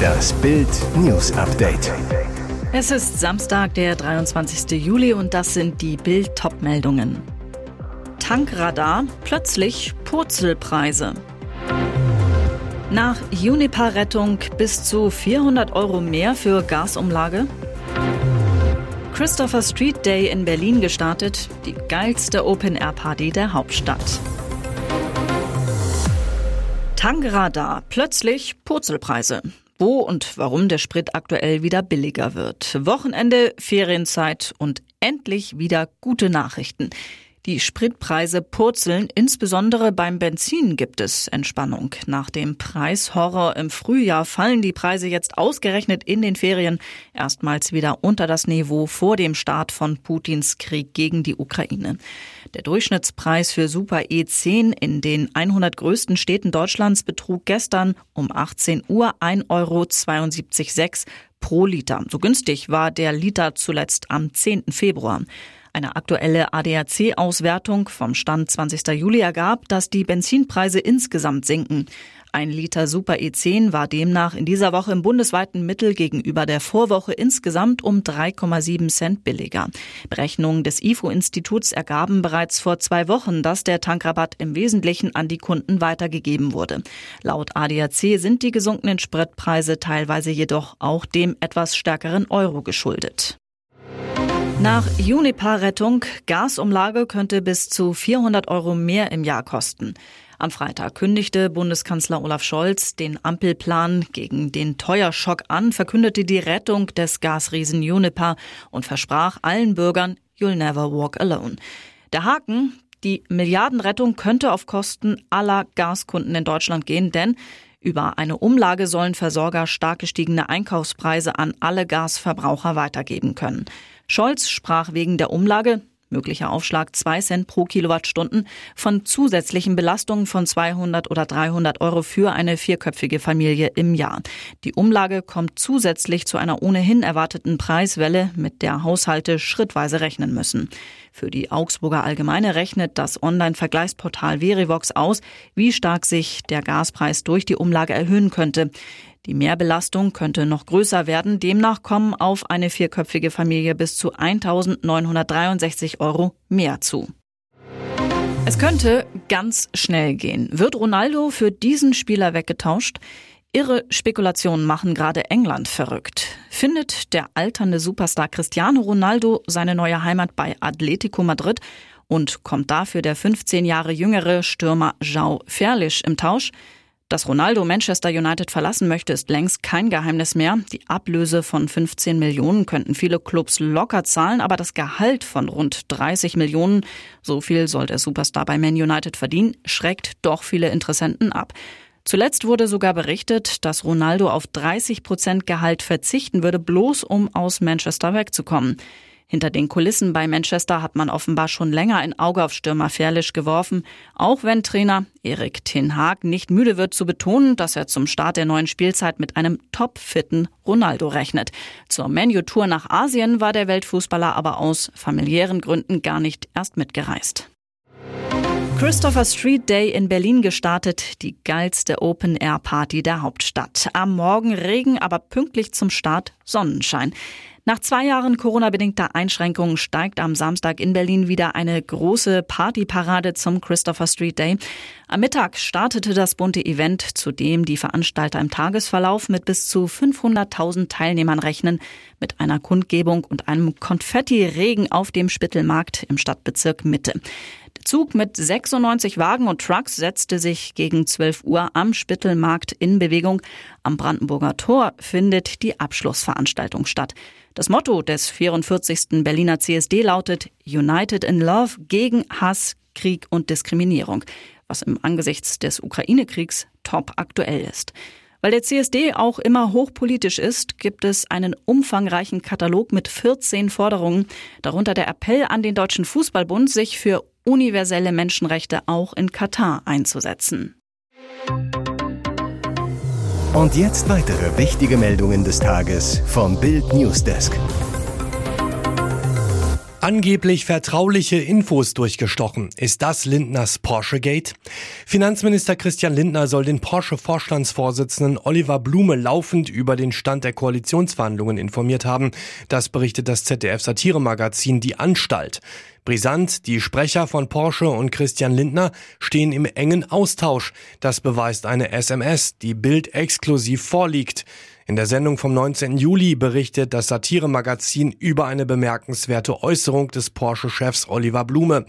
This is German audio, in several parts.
Das Bild News Update. Es ist Samstag, der 23. Juli und das sind die Bild Topmeldungen. Tankradar plötzlich Purzelpreise. Nach Juniper-Rettung bis zu 400 Euro mehr für Gasumlage. Christopher Street Day in Berlin gestartet, die geilste Open-Air-Party der Hauptstadt. Tankradar, plötzlich Purzelpreise. Wo und warum der Sprit aktuell wieder billiger wird. Wochenende, Ferienzeit und endlich wieder gute Nachrichten. Die Spritpreise purzeln, insbesondere beim Benzin gibt es Entspannung. Nach dem Preishorror im Frühjahr fallen die Preise jetzt ausgerechnet in den Ferien erstmals wieder unter das Niveau vor dem Start von Putins Krieg gegen die Ukraine. Der Durchschnittspreis für Super E10 in den 100 größten Städten Deutschlands betrug gestern um 18 Uhr 1,72,6 Euro pro Liter. So günstig war der Liter zuletzt am 10. Februar. Eine aktuelle ADAC-Auswertung vom Stand 20. Juli ergab, dass die Benzinpreise insgesamt sinken. Ein Liter Super E10 war demnach in dieser Woche im bundesweiten Mittel gegenüber der Vorwoche insgesamt um 3,7 Cent billiger. Berechnungen des IFO-Instituts ergaben bereits vor zwei Wochen, dass der Tankrabatt im Wesentlichen an die Kunden weitergegeben wurde. Laut ADAC sind die gesunkenen Spritpreise teilweise jedoch auch dem etwas stärkeren Euro geschuldet. Nach Juniper-Rettung, Gasumlage könnte bis zu 400 Euro mehr im Jahr kosten. Am Freitag kündigte Bundeskanzler Olaf Scholz den Ampelplan gegen den Teuerschock an, verkündete die Rettung des Gasriesen Juniper und versprach allen Bürgern, you'll never walk alone. Der Haken, die Milliardenrettung könnte auf Kosten aller Gaskunden in Deutschland gehen, denn über eine Umlage sollen Versorger stark gestiegene Einkaufspreise an alle Gasverbraucher weitergeben können. Scholz sprach wegen der Umlage möglicher Aufschlag 2 Cent pro Kilowattstunden, von zusätzlichen Belastungen von 200 oder 300 Euro für eine vierköpfige Familie im Jahr. Die Umlage kommt zusätzlich zu einer ohnehin erwarteten Preiswelle, mit der Haushalte schrittweise rechnen müssen. Für die Augsburger Allgemeine rechnet das Online-Vergleichsportal Verivox aus, wie stark sich der Gaspreis durch die Umlage erhöhen könnte. Die Mehrbelastung könnte noch größer werden. Demnach kommen auf eine vierköpfige Familie bis zu 1.963 Euro mehr zu. Es könnte ganz schnell gehen. Wird Ronaldo für diesen Spieler weggetauscht? Irre Spekulationen machen gerade England verrückt. Findet der alternde Superstar Cristiano Ronaldo seine neue Heimat bei Atletico Madrid und kommt dafür der 15 Jahre jüngere Stürmer João Ferlich im Tausch? Dass Ronaldo Manchester United verlassen möchte, ist längst kein Geheimnis mehr. Die Ablöse von 15 Millionen könnten viele Clubs locker zahlen, aber das Gehalt von rund 30 Millionen, so viel soll der Superstar bei Man United verdienen, schreckt doch viele Interessenten ab. Zuletzt wurde sogar berichtet, dass Ronaldo auf 30 Prozent Gehalt verzichten würde, bloß um aus Manchester wegzukommen. Hinter den Kulissen bei Manchester hat man offenbar schon länger ein Auge auf Stürmer Fairlisch geworfen, auch wenn Trainer Erik Ten Haag nicht müde wird zu betonen, dass er zum Start der neuen Spielzeit mit einem topfitten Ronaldo rechnet. Zur Menu-Tour nach Asien war der Weltfußballer aber aus familiären Gründen gar nicht erst mitgereist. Christopher Street Day in Berlin gestartet, die geilste Open-Air-Party der Hauptstadt. Am Morgen Regen, aber pünktlich zum Start Sonnenschein. Nach zwei Jahren Corona-bedingter Einschränkungen steigt am Samstag in Berlin wieder eine große Partyparade zum Christopher Street Day. Am Mittag startete das bunte Event, zu dem die Veranstalter im Tagesverlauf mit bis zu 500.000 Teilnehmern rechnen, mit einer Kundgebung und einem Konfetti-Regen auf dem Spittelmarkt im Stadtbezirk Mitte. Zug mit 96 Wagen und Trucks setzte sich gegen 12 Uhr am Spittelmarkt in Bewegung. Am Brandenburger Tor findet die Abschlussveranstaltung statt. Das Motto des 44. Berliner CSD lautet United in Love gegen Hass, Krieg und Diskriminierung, was im Angesichts des Ukraine-Kriegs top aktuell ist. Weil der CSD auch immer hochpolitisch ist, gibt es einen umfangreichen Katalog mit 14 Forderungen, darunter der Appell an den Deutschen Fußballbund, sich für universelle Menschenrechte auch in Katar einzusetzen. Und jetzt weitere wichtige Meldungen des Tages vom Bild Newsdesk. Angeblich vertrauliche Infos durchgestochen. Ist das Lindners Porsche-Gate? Finanzminister Christian Lindner soll den Porsche-Vorstandsvorsitzenden Oliver Blume laufend über den Stand der Koalitionsverhandlungen informiert haben. Das berichtet das ZDF-Satiremagazin Die Anstalt. Brisant, die Sprecher von Porsche und Christian Lindner stehen im engen Austausch. Das beweist eine SMS, die Bild exklusiv vorliegt. In der Sendung vom 19. Juli berichtet das Satiremagazin über eine bemerkenswerte Äußerung des Porsche-Chefs Oliver Blume.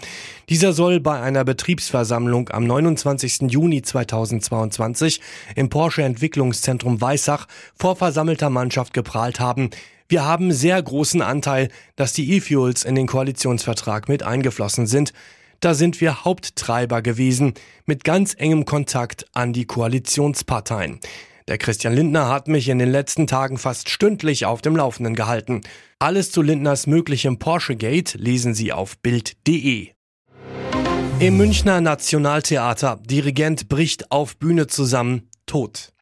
Dieser soll bei einer Betriebsversammlung am 29. Juni 2022 im Porsche Entwicklungszentrum Weissach vor versammelter Mannschaft geprahlt haben. Wir haben sehr großen Anteil, dass die E-Fuels in den Koalitionsvertrag mit eingeflossen sind. Da sind wir Haupttreiber gewesen, mit ganz engem Kontakt an die Koalitionsparteien. Der Christian Lindner hat mich in den letzten Tagen fast stündlich auf dem Laufenden gehalten. Alles zu Lindners möglichem Porsche-Gate lesen Sie auf Bild.de. Im Münchner Nationaltheater. Dirigent bricht auf Bühne zusammen. Tot.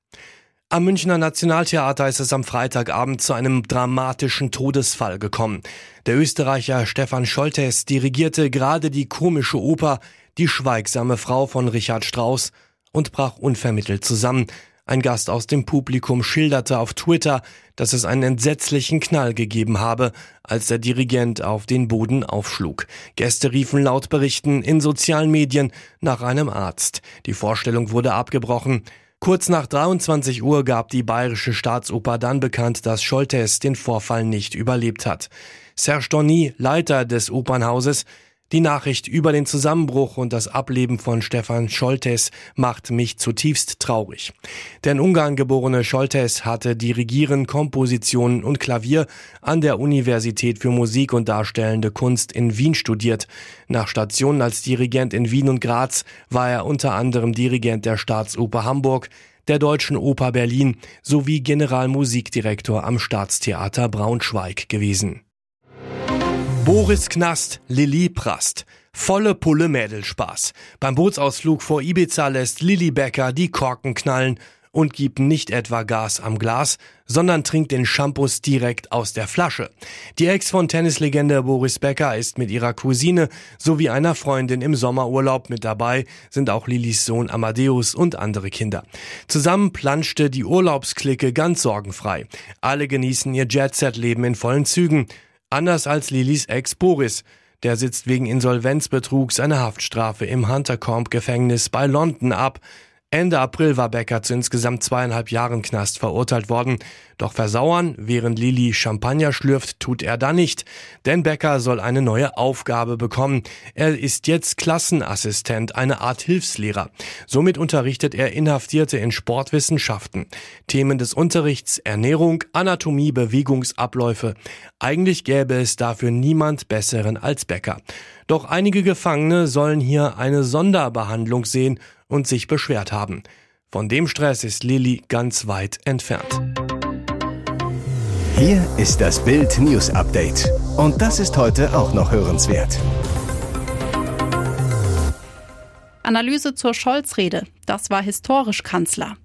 Am Münchner Nationaltheater ist es am Freitagabend zu einem dramatischen Todesfall gekommen. Der Österreicher Stefan Scholtes dirigierte gerade die komische Oper Die schweigsame Frau von Richard Strauss und brach unvermittelt zusammen. Ein Gast aus dem Publikum schilderte auf Twitter, dass es einen entsetzlichen Knall gegeben habe, als der Dirigent auf den Boden aufschlug. Gäste riefen laut Berichten in sozialen Medien nach einem Arzt. Die Vorstellung wurde abgebrochen. Kurz nach 23 Uhr gab die Bayerische Staatsoper dann bekannt, dass Scholtes den Vorfall nicht überlebt hat. Serge Donny, Leiter des Opernhauses, die Nachricht über den Zusammenbruch und das Ableben von Stefan Scholtes macht mich zutiefst traurig. Der in Ungarn geborene Scholtes hatte Dirigieren, Komposition und Klavier an der Universität für Musik und Darstellende Kunst in Wien studiert. Nach Stationen als Dirigent in Wien und Graz war er unter anderem Dirigent der Staatsoper Hamburg, der Deutschen Oper Berlin sowie Generalmusikdirektor am Staatstheater Braunschweig gewesen. Boris Knast, Lilly Prast. Volle Pulle Mädelspaß. Beim Bootsausflug vor Ibiza lässt Lilly Becker die Korken knallen und gibt nicht etwa Gas am Glas, sondern trinkt den Shampoos direkt aus der Flasche. Die Ex von Tennislegende Boris Becker ist mit ihrer Cousine sowie einer Freundin im Sommerurlaub mit dabei, sind auch Lillys Sohn Amadeus und andere Kinder. Zusammen planschte die Urlaubsklicke ganz sorgenfrei. Alle genießen ihr Jet-Set-Leben in vollen Zügen. Anders als Lilis Ex Boris. Der sitzt wegen Insolvenzbetrugs eine Haftstrafe im Huntercombe-Gefängnis bei London ab. Ende April war Becker zu insgesamt zweieinhalb Jahren Knast verurteilt worden. Doch versauern, während Lili Champagner schlürft, tut er da nicht. Denn Becker soll eine neue Aufgabe bekommen. Er ist jetzt Klassenassistent, eine Art Hilfslehrer. Somit unterrichtet er Inhaftierte in Sportwissenschaften. Themen des Unterrichts Ernährung, Anatomie, Bewegungsabläufe. Eigentlich gäbe es dafür niemand besseren als Becker. Doch einige Gefangene sollen hier eine Sonderbehandlung sehen und sich beschwert haben. Von dem Stress ist Lilly ganz weit entfernt. Hier ist das Bild News Update. Und das ist heute auch noch hörenswert. Analyse zur Scholz-Rede. Das war historisch Kanzler.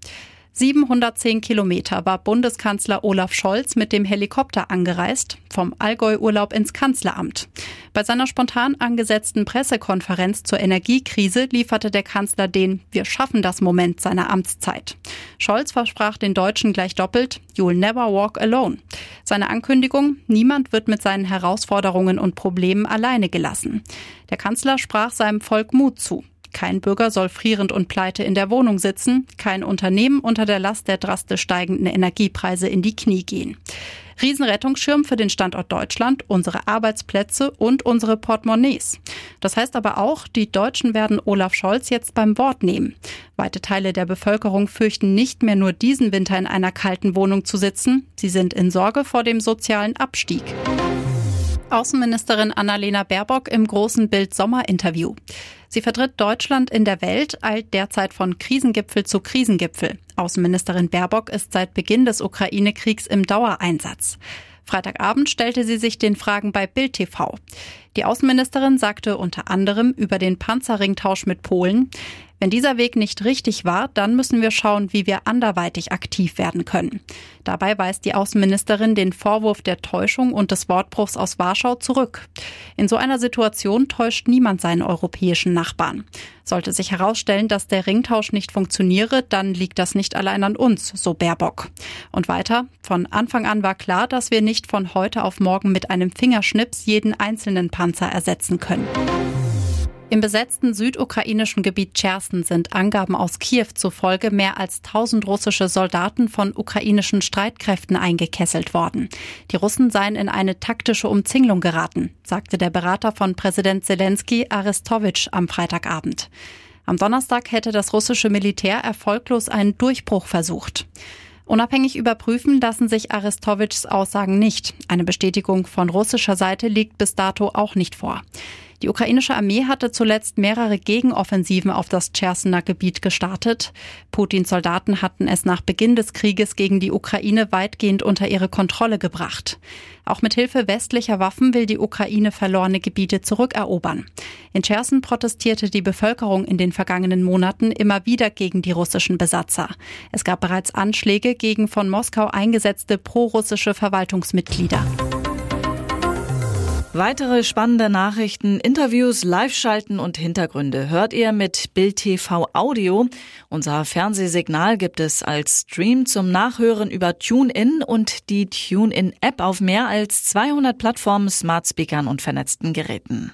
710 Kilometer war Bundeskanzler Olaf Scholz mit dem Helikopter angereist, vom Allgäu-Urlaub ins Kanzleramt. Bei seiner spontan angesetzten Pressekonferenz zur Energiekrise lieferte der Kanzler den Wir schaffen das Moment seiner Amtszeit. Scholz versprach den Deutschen gleich doppelt, You'll never walk alone. Seine Ankündigung, niemand wird mit seinen Herausforderungen und Problemen alleine gelassen. Der Kanzler sprach seinem Volk Mut zu. Kein Bürger soll frierend und pleite in der Wohnung sitzen, kein Unternehmen unter der Last der drastisch steigenden Energiepreise in die Knie gehen. Riesenrettungsschirm für den Standort Deutschland, unsere Arbeitsplätze und unsere Portemonnaies. Das heißt aber auch, die Deutschen werden Olaf Scholz jetzt beim Wort nehmen. Weite Teile der Bevölkerung fürchten nicht mehr nur diesen Winter in einer kalten Wohnung zu sitzen, sie sind in Sorge vor dem sozialen Abstieg. Außenministerin Annalena Baerbock im großen Bild Sommerinterview. Sie vertritt Deutschland in der Welt, eilt derzeit von Krisengipfel zu Krisengipfel. Außenministerin Baerbock ist seit Beginn des Ukraine-Kriegs im Dauereinsatz. Freitagabend stellte sie sich den Fragen bei Bild TV. Die Außenministerin sagte unter anderem über den Panzerringtausch mit Polen, Wenn dieser Weg nicht richtig war, dann müssen wir schauen, wie wir anderweitig aktiv werden können. Dabei weist die Außenministerin den Vorwurf der Täuschung und des Wortbruchs aus Warschau zurück. In so einer Situation täuscht niemand seinen europäischen Nachbarn. Sollte sich herausstellen, dass der Ringtausch nicht funktioniere, dann liegt das nicht allein an uns, so Baerbock. Und weiter, von Anfang an war klar, dass wir nicht von heute auf morgen mit einem Fingerschnips jeden einzelnen Panzer ersetzen können. Im besetzten südukrainischen Gebiet Cherson sind Angaben aus Kiew zufolge mehr als 1000 russische Soldaten von ukrainischen Streitkräften eingekesselt worden. Die Russen seien in eine taktische Umzinglung geraten, sagte der Berater von Präsident Zelensky Arestowitsch am Freitagabend. Am Donnerstag hätte das russische Militär erfolglos einen Durchbruch versucht. Unabhängig überprüfen lassen sich Arestowitschs Aussagen nicht. Eine Bestätigung von russischer Seite liegt bis dato auch nicht vor. Die ukrainische Armee hatte zuletzt mehrere Gegenoffensiven auf das Chersener Gebiet gestartet. Putins Soldaten hatten es nach Beginn des Krieges gegen die Ukraine weitgehend unter ihre Kontrolle gebracht. Auch mit Hilfe westlicher Waffen will die Ukraine verlorene Gebiete zurückerobern. In Cherson protestierte die Bevölkerung in den vergangenen Monaten immer wieder gegen die russischen Besatzer. Es gab bereits Anschläge gegen von Moskau eingesetzte prorussische Verwaltungsmitglieder. Weitere spannende Nachrichten, Interviews, Live-Schalten und Hintergründe hört ihr mit Bild TV Audio. Unser Fernsehsignal gibt es als Stream zum Nachhören über TuneIn und die TuneIn-App auf mehr als 200 Plattformen, Smart Speakern und vernetzten Geräten.